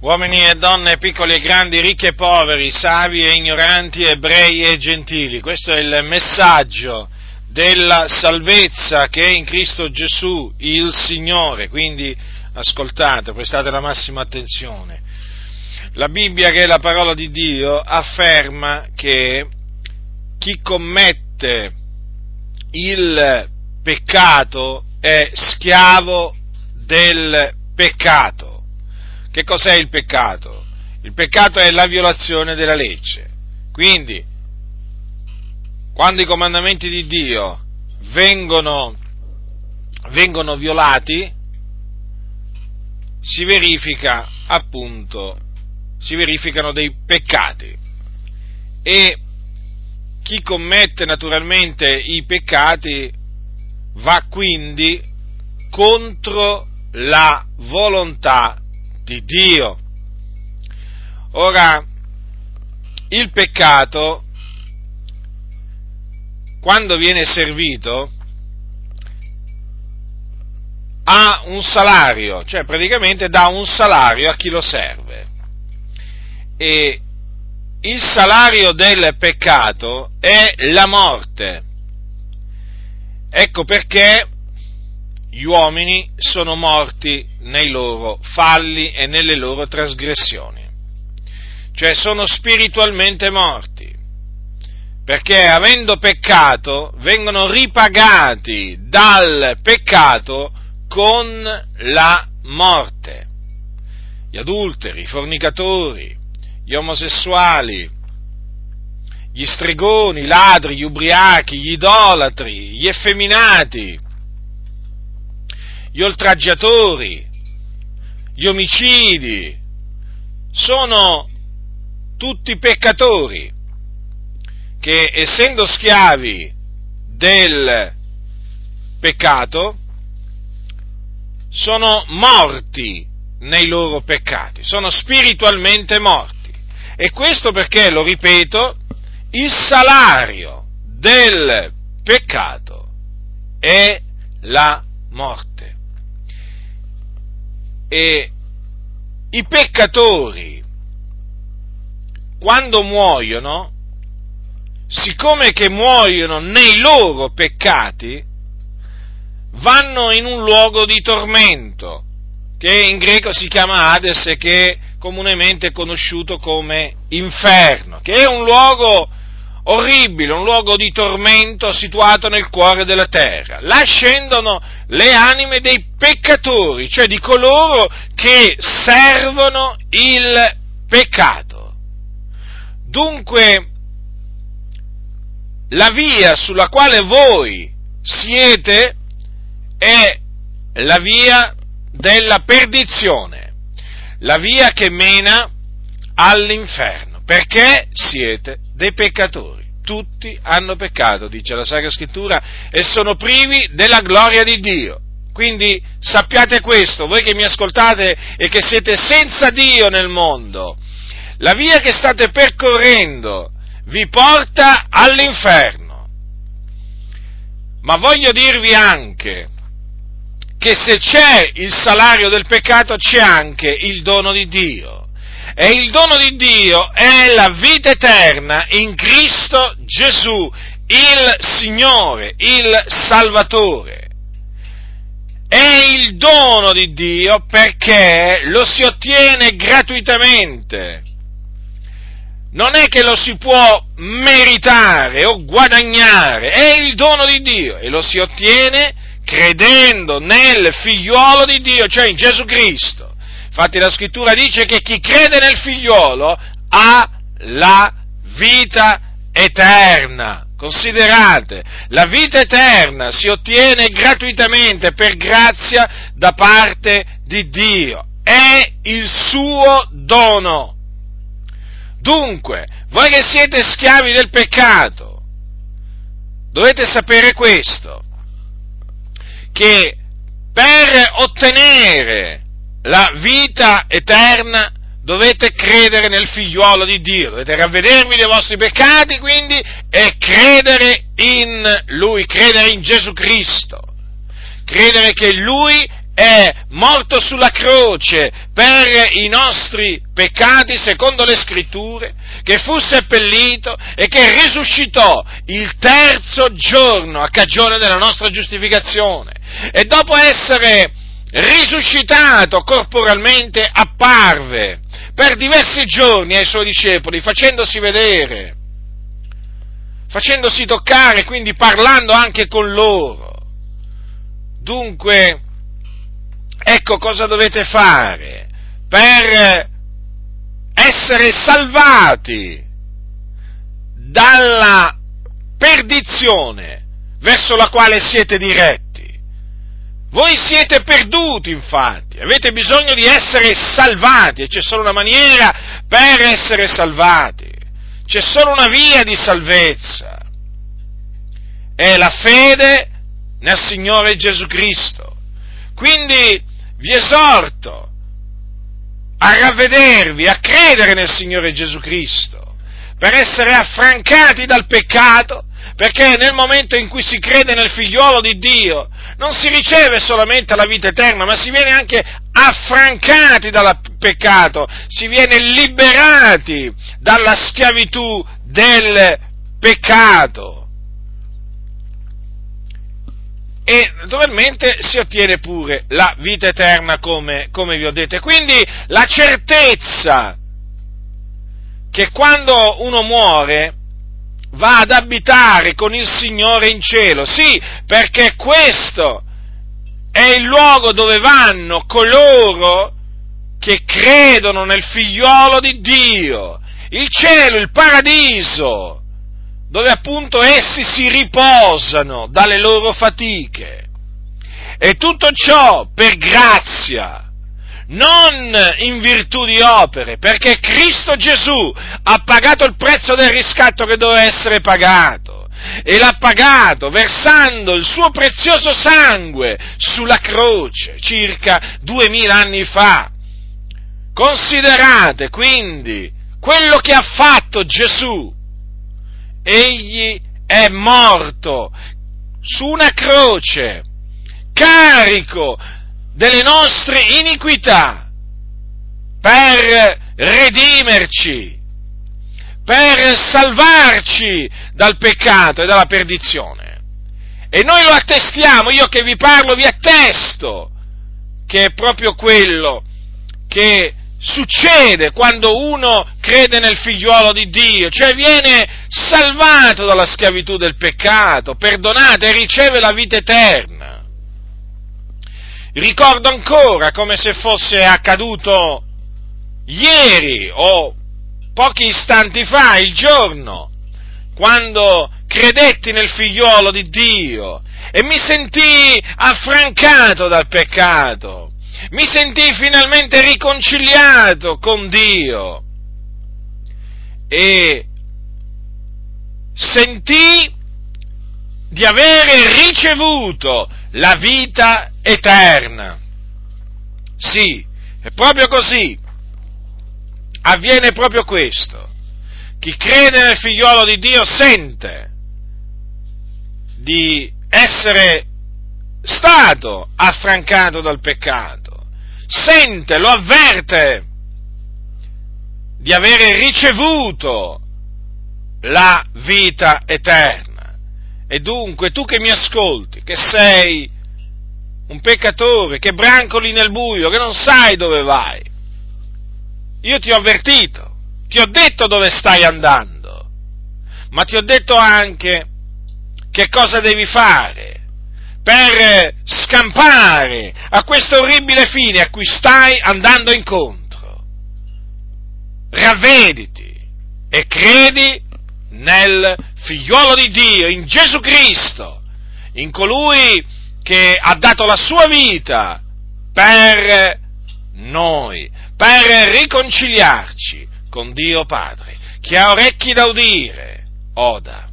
uomini e donne, piccoli e grandi, ricchi e poveri, savi e ignoranti, ebrei e gentili. Questo è il messaggio della salvezza che è in Cristo Gesù, il Signore. Quindi ascoltate, prestate la massima attenzione. La Bibbia, che è la parola di Dio, afferma che chi commette il peccato è schiavo del peccato. Che cos'è il peccato? Il peccato è la violazione della legge. Quindi, quando i comandamenti di Dio vengono, vengono violati, si verifica appunto, si verificano dei peccati. E chi commette naturalmente i peccati va quindi contro la volontà di Dio. Ora, il peccato, quando viene servito, ha un salario, cioè praticamente dà un salario a chi lo serve. E il salario del peccato è la morte. Ecco perché gli uomini sono morti nei loro falli e nelle loro trasgressioni, cioè sono spiritualmente morti, perché avendo peccato vengono ripagati dal peccato con la morte. Gli adulteri, i fornicatori, gli omosessuali, gli stregoni, i ladri, gli ubriachi, gli idolatri, gli effeminati, gli oltraggiatori, gli omicidi, sono tutti peccatori che essendo schiavi del peccato sono morti nei loro peccati, sono spiritualmente morti. E questo perché, lo ripeto, il salario del peccato è la morte. E i peccatori, quando muoiono, siccome che muoiono nei loro peccati, vanno in un luogo di tormento, che in greco si chiama Hades e che comunemente è conosciuto come inferno, che è un luogo orribile, un luogo di tormento situato nel cuore della terra. Là scendono le anime dei peccatori, cioè di coloro che servono il peccato. Dunque, la via sulla quale voi siete è la via della perdizione, la via che mena all'inferno, perché siete dei peccatori. Tutti hanno peccato, dice la Sacra Scrittura, e sono privi della gloria di Dio. Quindi sappiate questo, voi che mi ascoltate e che siete senza Dio nel mondo, la via che state percorrendo vi porta all'inferno. Ma voglio dirvi anche che se c'è il salario del peccato c'è anche il dono di Dio. E il dono di Dio è la vita eterna in Cristo Gesù, il Signore, il Salvatore. È il dono di Dio perché lo si ottiene gratuitamente. Non è che lo si può meritare o guadagnare, è il dono di Dio e lo si ottiene credendo nel figliuolo di Dio, cioè in Gesù Cristo. Infatti la scrittura dice che chi crede nel figliolo ha la vita eterna. Considerate, la vita eterna si ottiene gratuitamente per grazia da parte di Dio. È il suo dono. Dunque, voi che siete schiavi del peccato, dovete sapere questo, che per ottenere la vita eterna, dovete credere nel figliuolo di Dio, dovete ravvedervi dei vostri peccati quindi e credere in Lui, credere in Gesù Cristo, credere che Lui è morto sulla croce per i nostri peccati, secondo le scritture, che fu seppellito e che risuscitò il terzo giorno a cagione della nostra giustificazione. E dopo essere risuscitato corporalmente apparve per diversi giorni ai suoi discepoli, facendosi vedere, facendosi toccare, quindi parlando anche con loro. Dunque, ecco cosa dovete fare per essere salvati dalla perdizione verso la quale siete diretti. Voi siete perduti, infatti, avete bisogno di essere salvati. E c'è solo una maniera per essere salvati, c'è solo una via di salvezza, è la fede nel Signore Gesù Cristo. Quindi vi esorto a ravvedervi, a credere nel Signore Gesù Cristo, per essere affrancati dal peccato, perché nel momento in cui si crede nel figliuolo di Dio, non si riceve solamente la vita eterna, ma si viene anche affrancati dal peccato, si viene liberati dalla schiavitù del peccato. e naturalmente si ottiene pure la vita eterna come, come vi ho detto. Quindi la certezza che quando uno muore va ad abitare con il Signore in cielo, sì, perché questo è il luogo dove vanno coloro che credono nel figliolo di Dio, il cielo, il paradiso, dove appunto essi si riposano dalle loro fatiche. E tutto ciò per grazia, non in virtù di opere, perché Cristo Gesù ha pagato il prezzo del riscatto che doveva essere pagato e l'ha pagato versando il suo prezioso sangue sulla croce circa duemila anni fa. Considerate quindi quello che ha fatto Gesù egli è morto su una croce, carico delle nostre iniquità, per redimerci, per salvarci dal peccato e dalla perdizione. E noi lo attestiamo, io che vi parlo vi attesto che è proprio quello che succede quando uno crede nel figliuolo di Dio, cioè viene salvato dalla schiavitù del peccato, perdonato e riceve la vita eterna. Ricordo ancora come se fosse accaduto ieri o pochi istanti fa, il giorno, quando credetti nel figliuolo di Dio e mi sentii affrancato dal peccato. Mi sentii finalmente riconciliato con Dio. E sentii di avere ricevuto la vita eterna. Sì, è proprio così. Avviene proprio questo. Chi crede nel figliolo di Dio sente di essere stato affrancato dal peccato sente, lo avverte di avere ricevuto la vita eterna. E dunque tu che mi ascolti, che sei un peccatore, che brancoli nel buio, che non sai dove vai, io ti ho avvertito, ti ho detto dove stai andando, ma ti ho detto anche che cosa devi fare per scampare a questo orribile fine a cui stai andando incontro. Ravvediti e credi nel figliuolo di Dio, in Gesù Cristo, in colui che ha dato la sua vita per noi, per riconciliarci con Dio Padre. Chi ha orecchi da udire, oda.